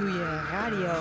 doe je radio.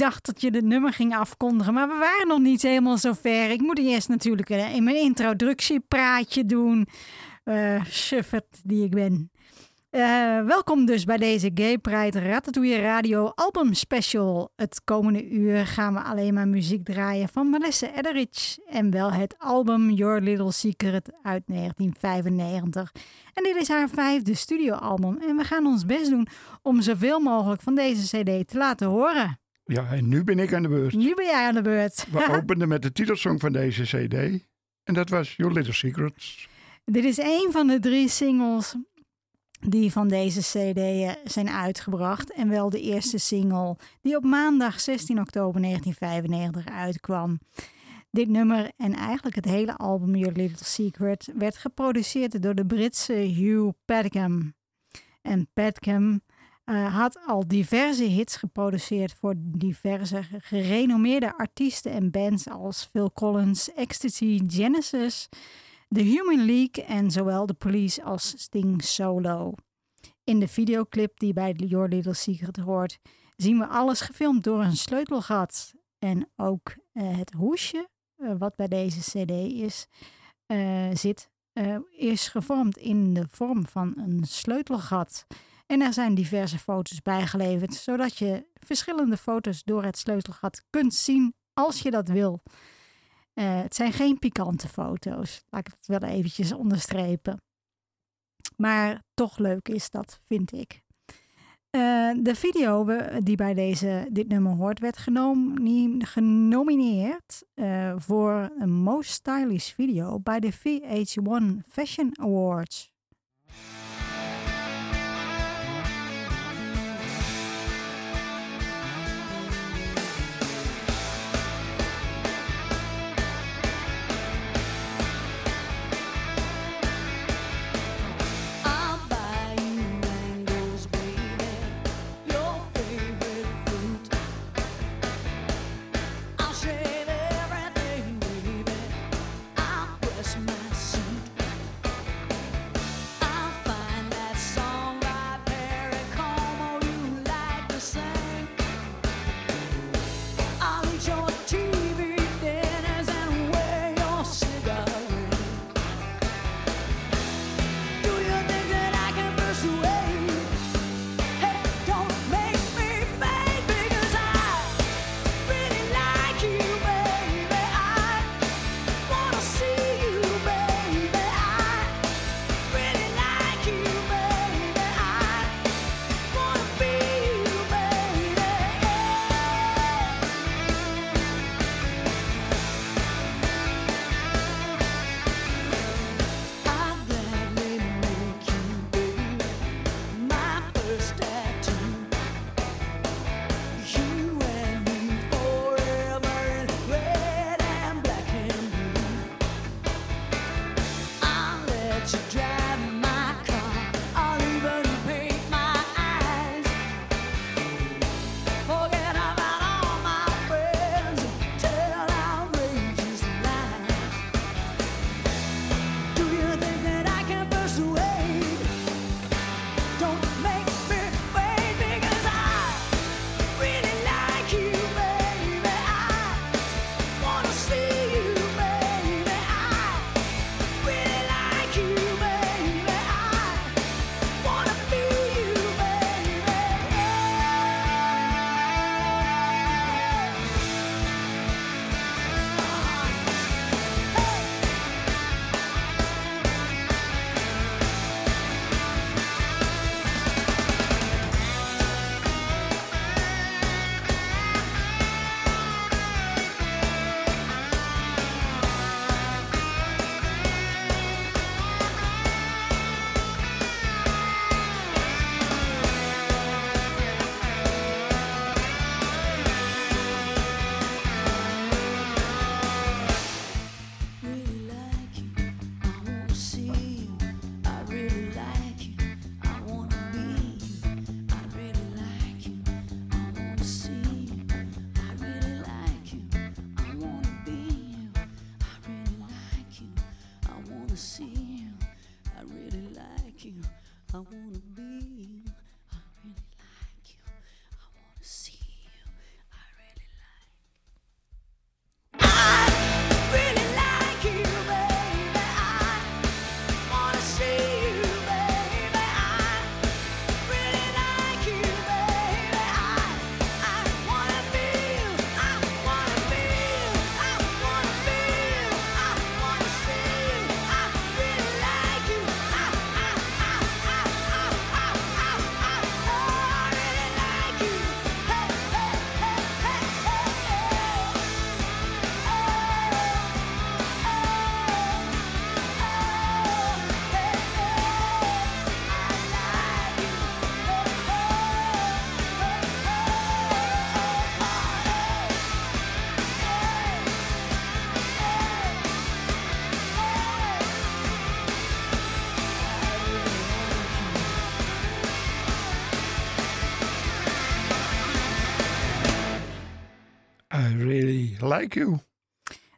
dacht dat je de nummer ging afkondigen, maar we waren nog niet helemaal zover. Ik moet eerst natuurlijk in mijn introductiepraatje doen. Uh, die ik ben. Eh, welkom dus bij deze Gay Pride Ratatouille Radio Album Special. Het komende uur gaan we alleen maar muziek draaien van Melissa Etheridge. En wel het album Your Little Secret uit 1995. En dit is haar vijfde studioalbum. En we gaan ons best doen om zoveel mogelijk van deze cd te laten horen. Ja, en nu ben ik aan de beurt. Nu ben jij aan de beurt. We openden met de titelsong van deze CD. En dat was Your Little Secrets. Dit is een van de drie singles die van deze CD eh, zijn uitgebracht. En wel de eerste single die op maandag 16 oktober 1995 uitkwam. Dit nummer en eigenlijk het hele album Your Little Secret werd geproduceerd door de Britse Hugh Padgham. En Padgham eh, had al diverse hits geproduceerd voor diverse gerenommeerde artiesten en bands als Phil Collins, Ecstasy, Genesis, The Human League en zowel The Police als Sting Solo. In de videoclip die bij Your Little Secret hoort, zien we alles gefilmd door een sleutelgat. En ook eh, het hoesje, eh, wat bij deze CD is, zit, is gevormd in de vorm van een sleutelgat. En er zijn diverse foto's bijgeleverd, zodat je verschillende foto's door het sleutelgat kunt zien als je dat wil. Eh, het zijn geen pikante foto's, laat ik het wel eventjes onderstrepen. Maar toch leuk is dat, vind ik. Eh, de video die bij deze, dit nummer hoort, werd genom- genomineerd eh, voor een Most Stylish Video bij de VH1 Fashion Awards.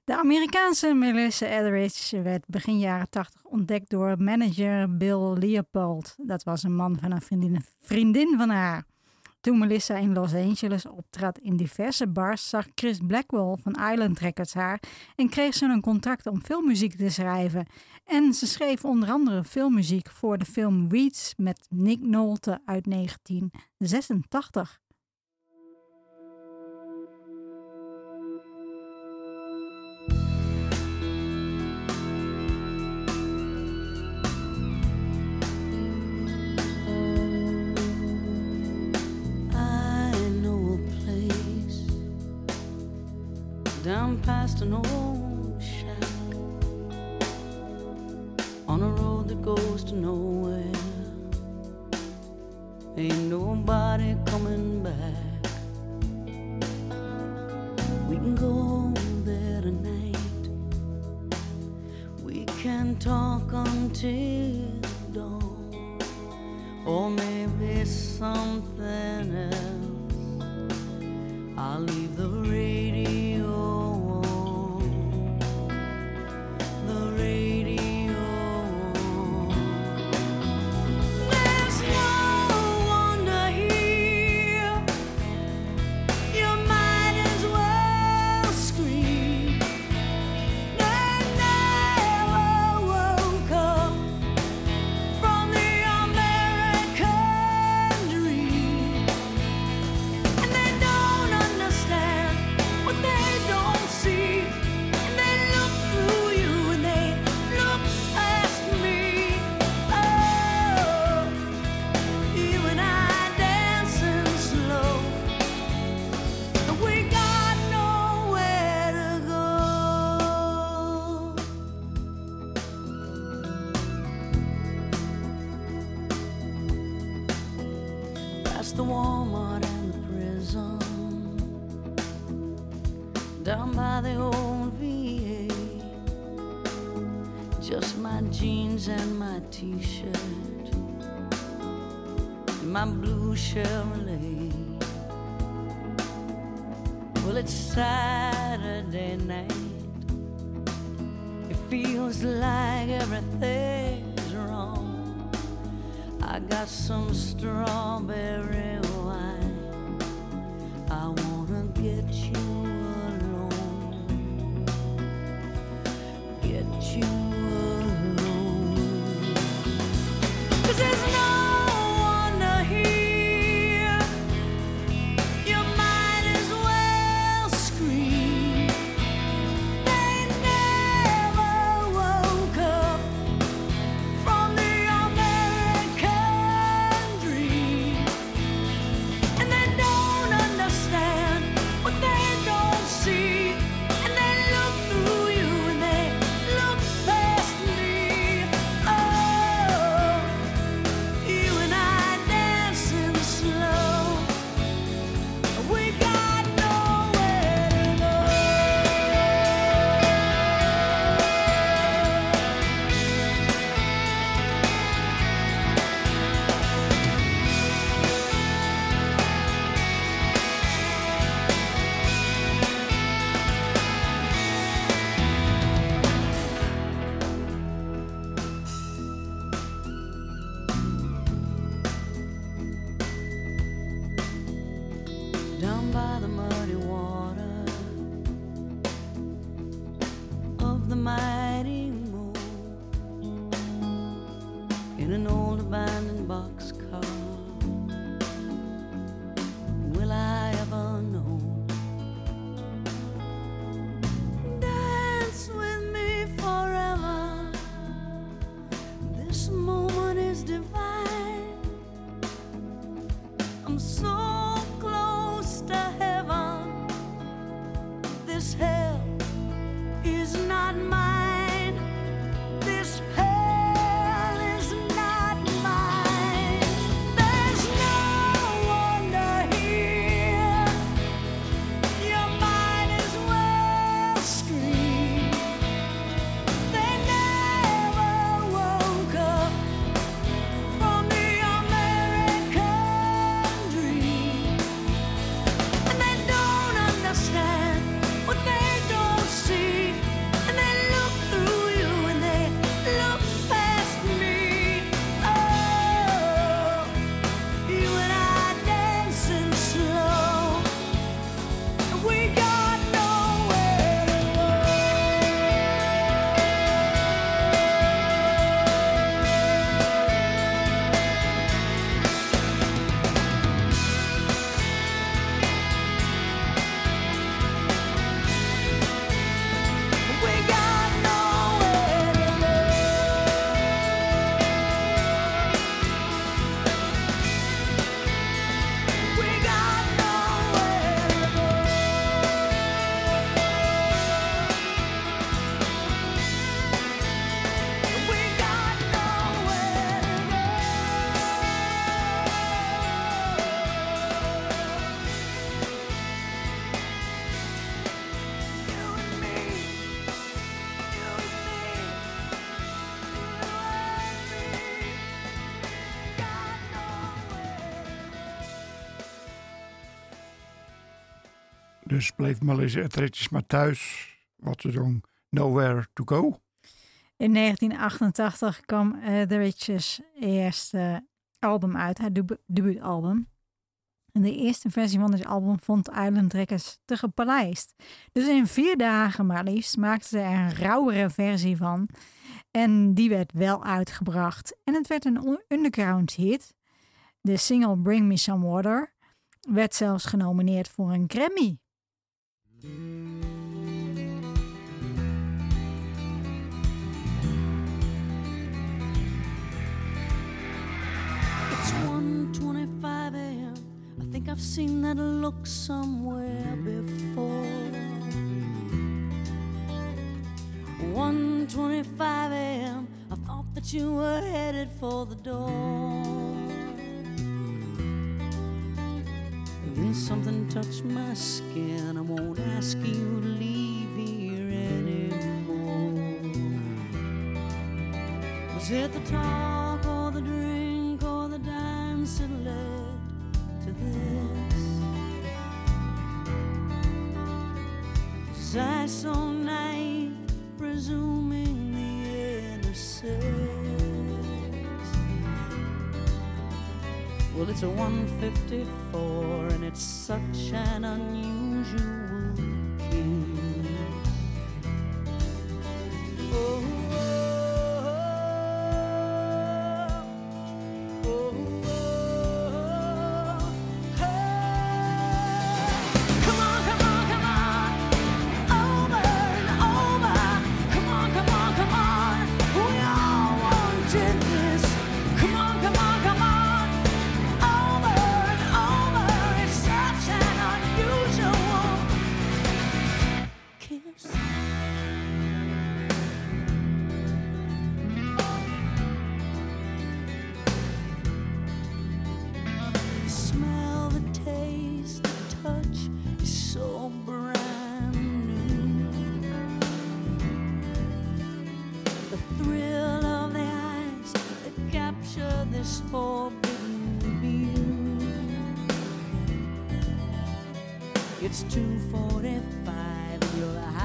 De Amerikaanse Melissa Etheridge werd begin jaren 80 ontdekt door manager Bill Leopold. Dat was een man van een vriendin, van haar. Toen Melissa in Los Angeles optrad in diverse bars, zag Chris Blackwell van Island Records haar en kreeg ze een contract om filmmuziek te schrijven. En ze schreef onder andere filmmuziek voor de film Weeds met Nick Nolte uit 1986. Dus bleef Melissa Etheridge maar thuis. Wat ze zong Nowhere to Go. In 1988 kwam Etheridge's eerste album uit, haar debu- debuutalbum. En de eerste versie van dit album vond Island Records te gepaleist. Dus in vier dagen maar liefst maakten ze er een rauwere versie van. En die werd wel uitgebracht. En het werd een underground hit. De single Bring Me Some Water werd zelfs genomineerd voor een Grammy. It's 1:25 a.m. I think I've seen that look somewhere before. 1:25 a.m. I thought that you were headed for the door. Something touched my skin. I won't ask you to leave here anymore. Was it the talk it's a 154 and it's such an unusual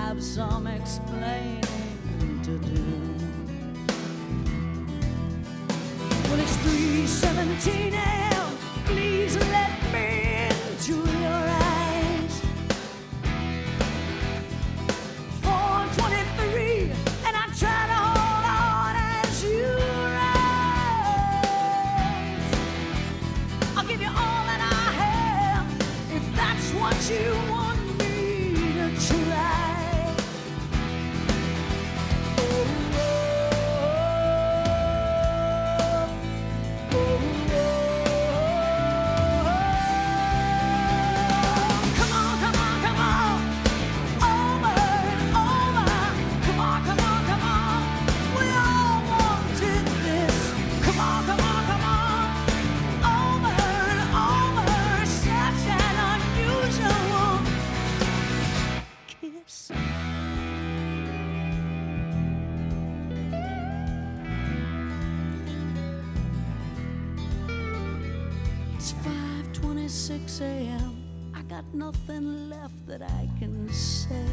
have some explaining to do. Well, it's 3:17 a.m. Please let me into your eyes. 4:23, and I try to hold on as you rise. I'll give you all that I have if that's what you nothing left that I can say.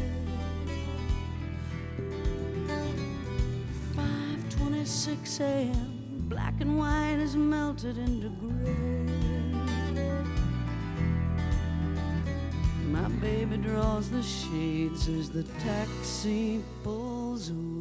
5:26 a.m. Black and white is melted into gray. My baby draws the shades as the taxi pulls away.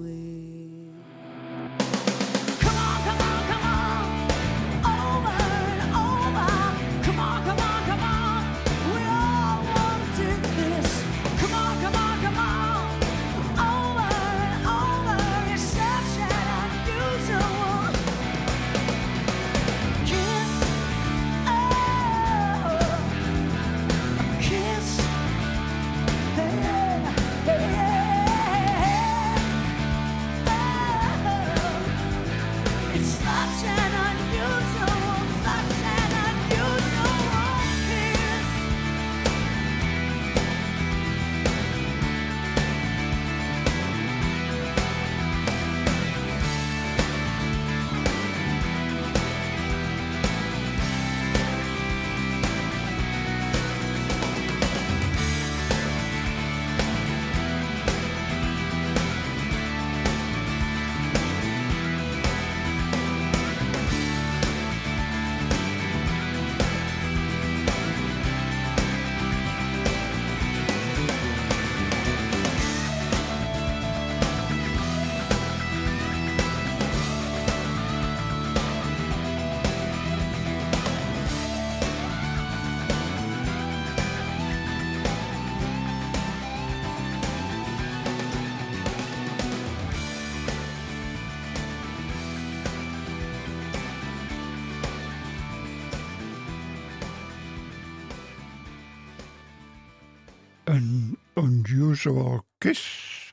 Unusual Kiss.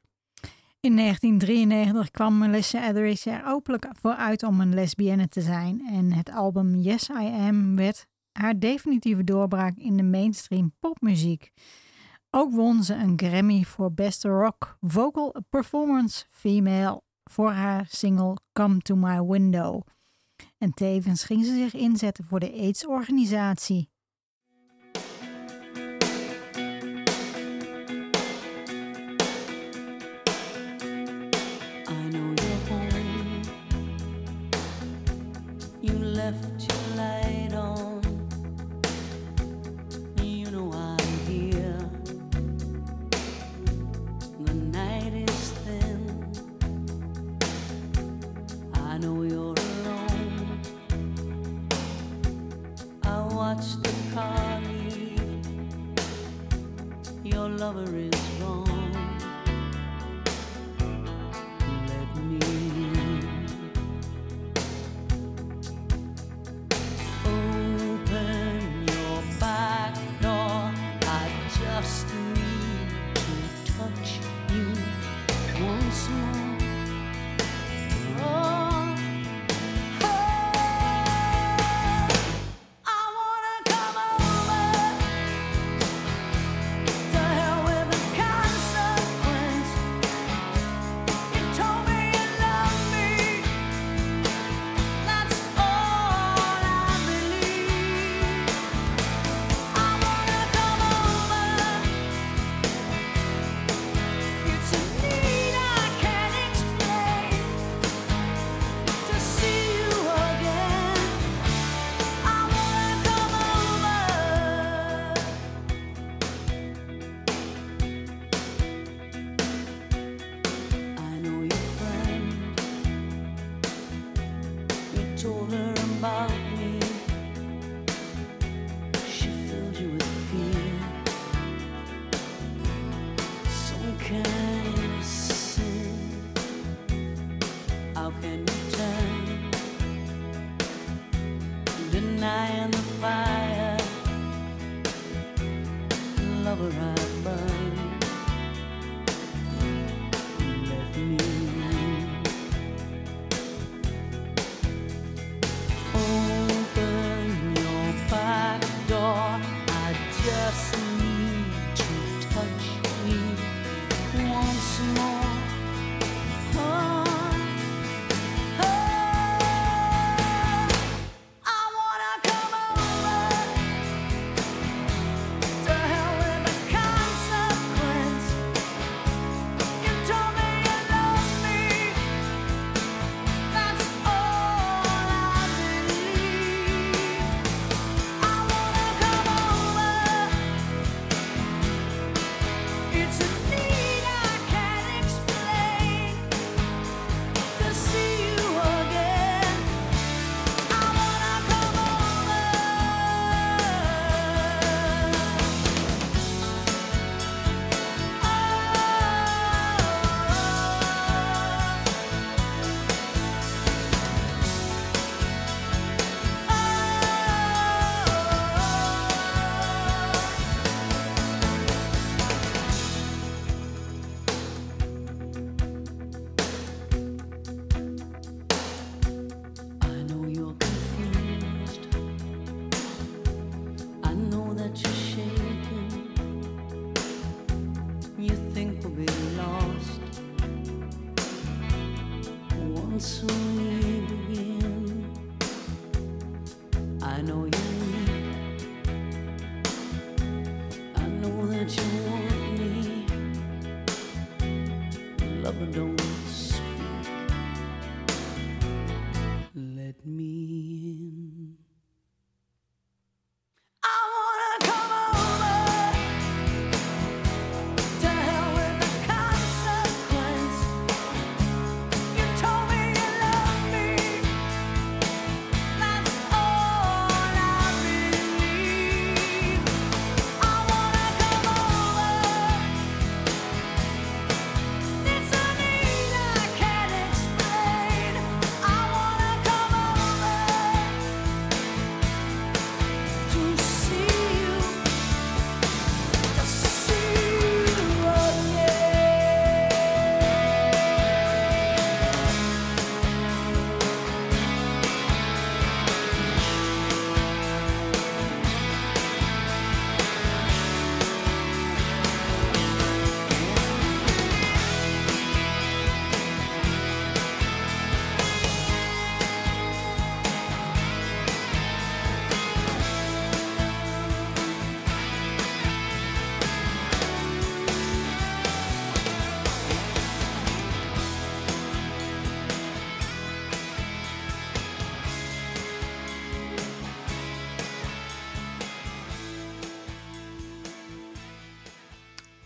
In 1993 kwam Melissa Etheridge er openlijk voor uit om een lesbienne te zijn en het album Yes I Am werd haar definitieve doorbraak in de mainstream popmuziek. Ook won ze een Grammy voor Beste Rock Vocal Performance Female voor haar single Come to My Window. En tevens ging ze zich inzetten voor de AIDS-organisatie.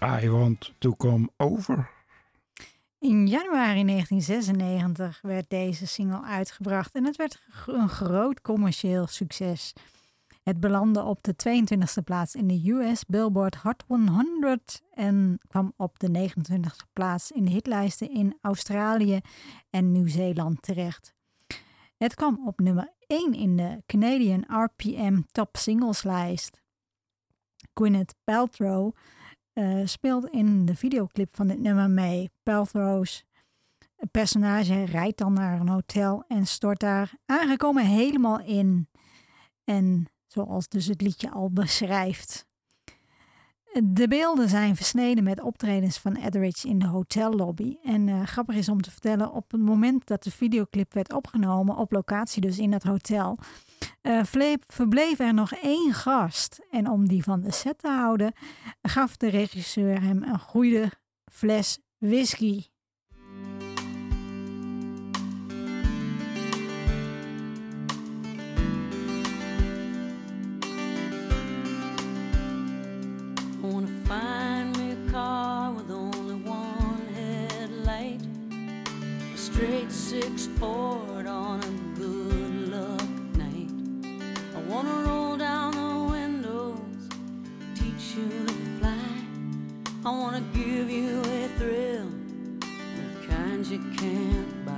I want to come over. In januari 1996 werd deze single uitgebracht en het werd een groot commercieel succes. Het belandde op de 22e plaats in de US Billboard Hot 100 en kwam op de 29e plaats in de hitlijsten in Australië en Nieuw-Zeeland terecht. Het kwam op nummer 1 in de Canadian RPM Top Singles lijst. Gwyneth Paltrow eh, speelt in de videoclip van dit nummer mee. Paltrow's personage rijdt dan naar een hotel en stort daar aangekomen helemaal in. En zoals dus het liedje al beschrijft. De beelden zijn versneden met optredens van Etheridge in de hotellobby. En eh, grappig is om te vertellen, op het moment dat de videoclip werd opgenomen, op locatie dus in dat hotel, vle- verbleef er nog één gast. En om die van de set te houden, gaf de regisseur hem een goede fles whisky. Find me a car with only one headlight, a straight six port on a good luck night. I wanna roll down the windows, teach you to fly. I wanna give you a thrill, the kind you can't buy.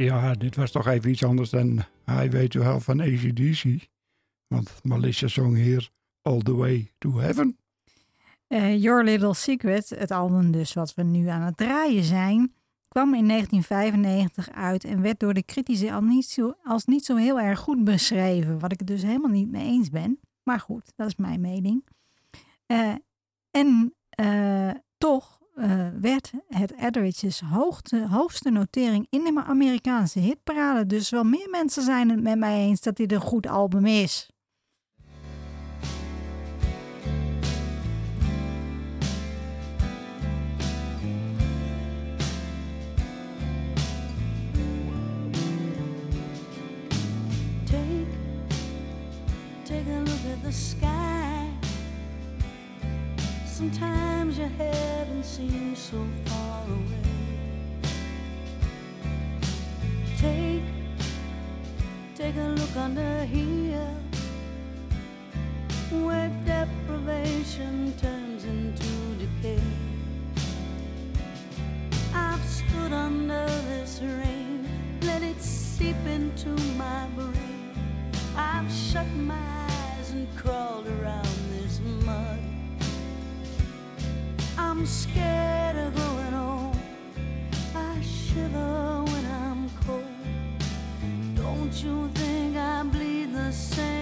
Ja, dit was toch even iets anders dan hij weet u wel van ACDC. Want Melissa zong hier All the Way to Heaven. Eh, Your Little Secret, het album dus wat we nu aan het draaien zijn, kwam in 1995 uit en werd door de critici al niet zo, als niet zo heel erg goed beschreven. Wat ik het dus helemaal niet mee eens ben. Maar goed, dat is mijn mening. Eh, en eh, toch eh, werd het Etheridge's hoogste notering in de Amerikaanse hitparade. Dus wel meer mensen zijn het met mij eens dat dit een goed album is. Take a look at the sky. Sometimes your heaven seems so far away. Take, take a look under here, where deprivation turns into decay. I've stood under this rain, let it seep into my brain. I've shut my eyes and crawled around this mud. I'm scared of going home. I shiver when I'm cold. Don't you think I bleed the same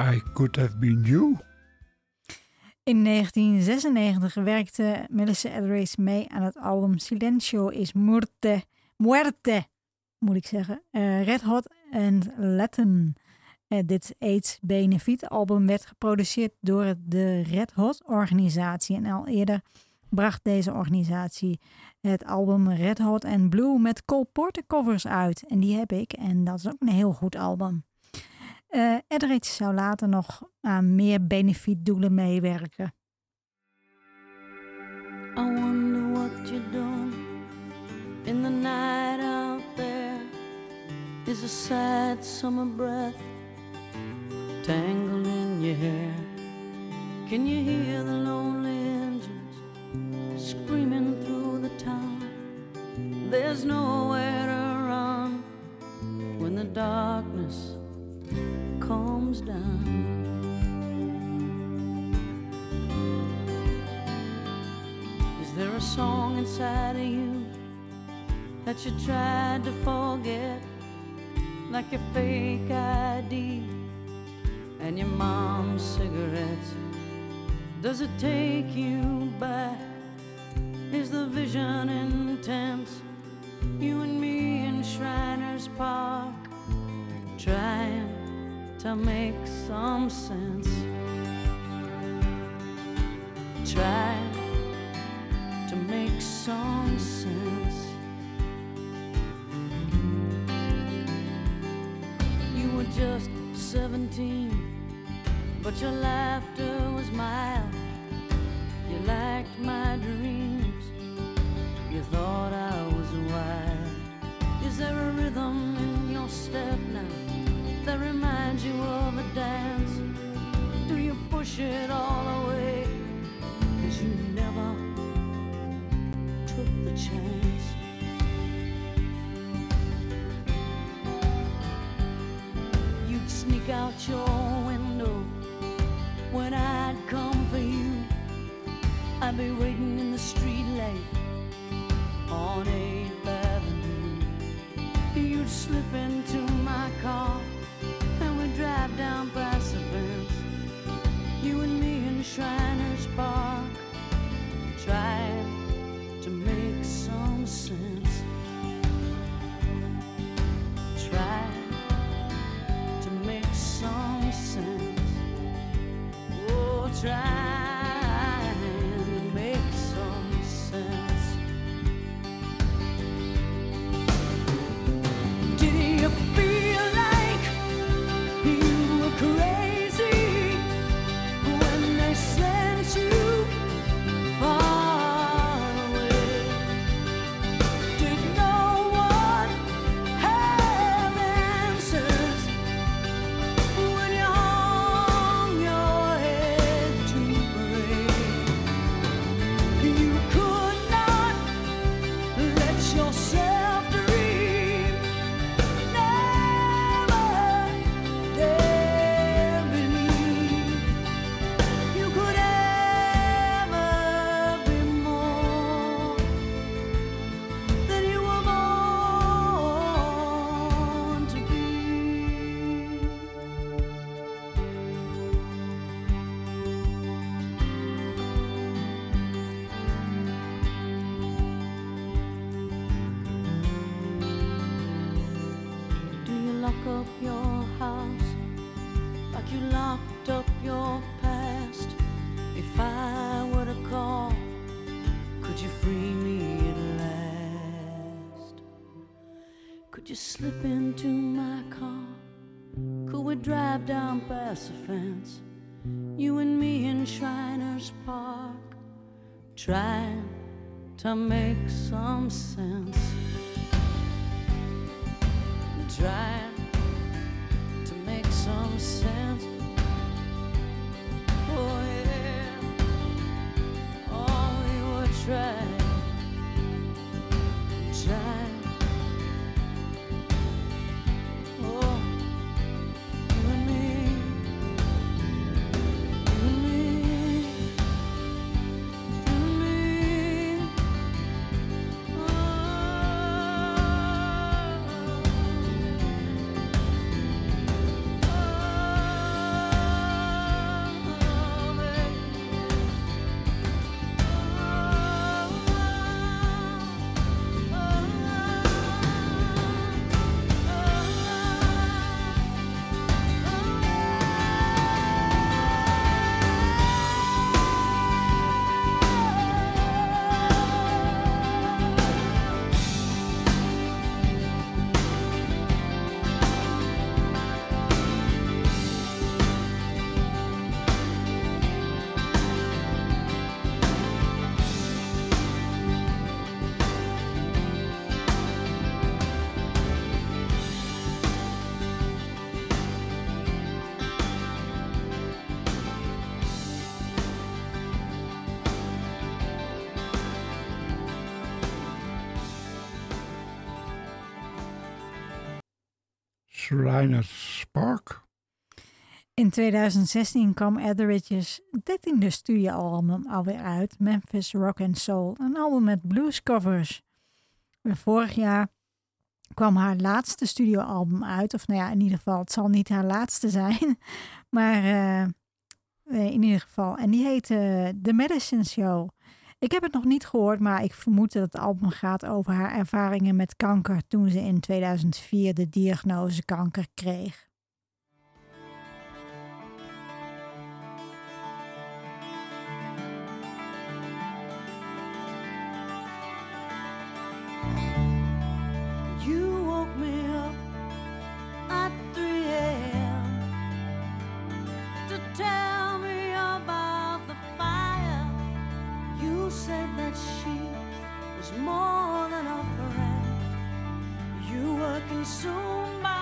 I Could Have Been You. In 1996 werkte Melissa Etheridge mee aan het album Silencio is Muerte, Muerte moet ik zeggen. Eh, Red Hot and Latin. Eh, dit AIDS Benefiet album werd geproduceerd door de Red Hot organisatie. En al eerder bracht deze organisatie het album Red Hot and Blue met Cole Porter covers uit. En die heb ik en dat is ook een heel goed album. Eh Etheridge zou later nog aan meer benefietdoelen meewerken. I wonder what you're doing in the night out there. Is a sad summer breath tangled in your hair? Can you hear the lonely engines screaming through the town? There's nowhere run when the darkness comes down. Is there a song inside of you that you tried to forget? Like your fake ID and your mom's cigarettes? Does it take you back? Is the vision intense? You and me in Shriners Park trying to make some sense. Trying to make some sense. You were just 17, but your laughter was mild. You liked my dreams, you thought I was wild. Is there a rhythm in your step that reminds you of a dance? Do you push it all away? Cause you never took the chance. You'd sneak out your window when I'd come for you. I'd be waiting in the street late on 8th Avenue. You'd slip into my car Shriners to make some sense. Trying Shriners Spark. In 2016 kwam Etheridge's 13e studioalbum alweer uit, Memphis Rock and Soul, een album met bluescovers. Vorig jaar kwam haar laatste studioalbum uit, of nou ja, in ieder geval, het zal niet haar laatste zijn, maar eh, eh, in ieder geval, en die heette eh, The Medicine Show. Ik heb het nog niet gehoord, maar ik vermoed dat het album gaat over haar ervaringen met kanker toen ze in 2004 de diagnose kanker kreeg. said that she was more than a friend. You were consumed by.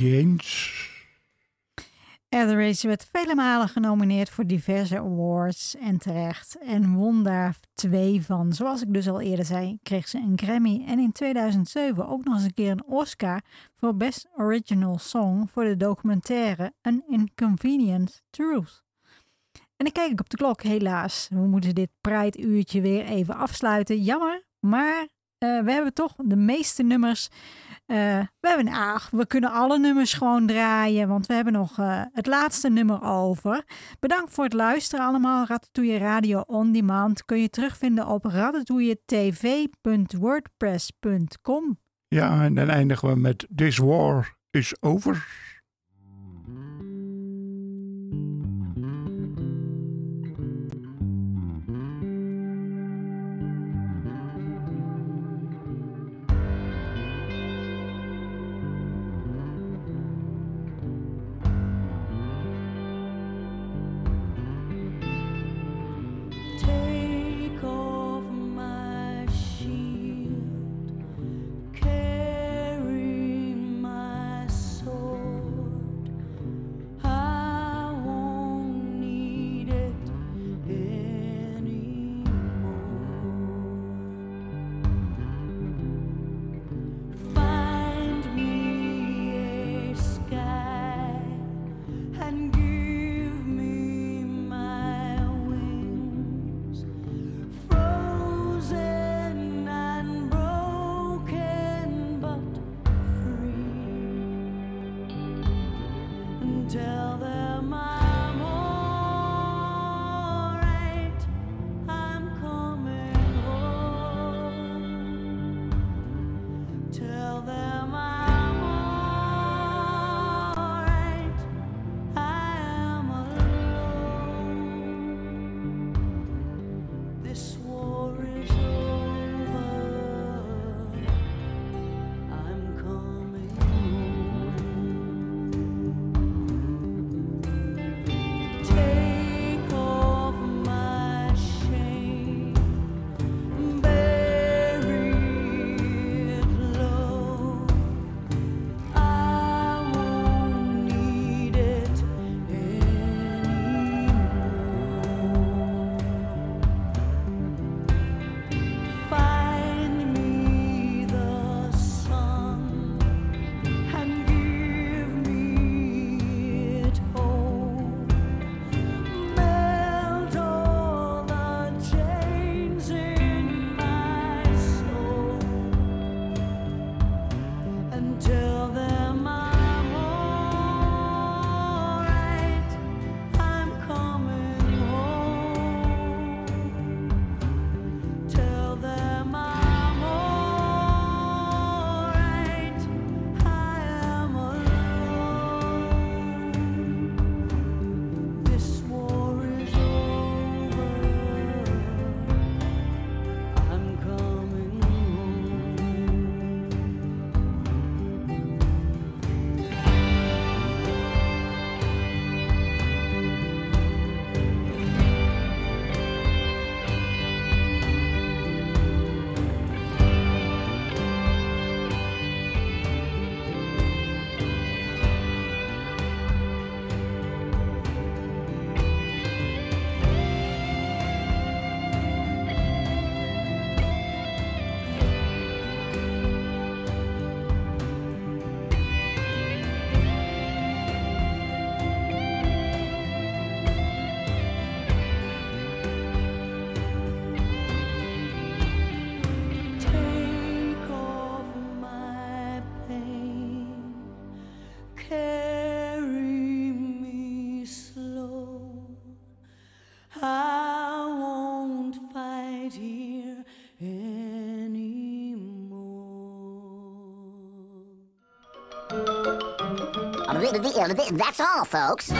James. Race werd vele malen genomineerd voor diverse awards en terecht. En won daar twee van. Zoals ik dus al eerder zei, kreeg ze een Grammy. En in 2007 ook nog eens een keer een Oscar voor Best Original Song voor de documentaire An Inconvenient Truth. En dan kijk ik op de klok, helaas. We moeten dit Pride-uurtje weer even afsluiten. Jammer, maar eh, we hebben toch de meeste nummers eh, we, hebben, ach, we kunnen alle nummers gewoon draaien, want we hebben nog eh, het laatste nummer over. Bedankt voor het luisteren allemaal. Ratatouille Radio On Demand kun je terugvinden op ratatouilletv.wordpress.com. Ja, en dan eindigen we met This War is Over. That's all, folks.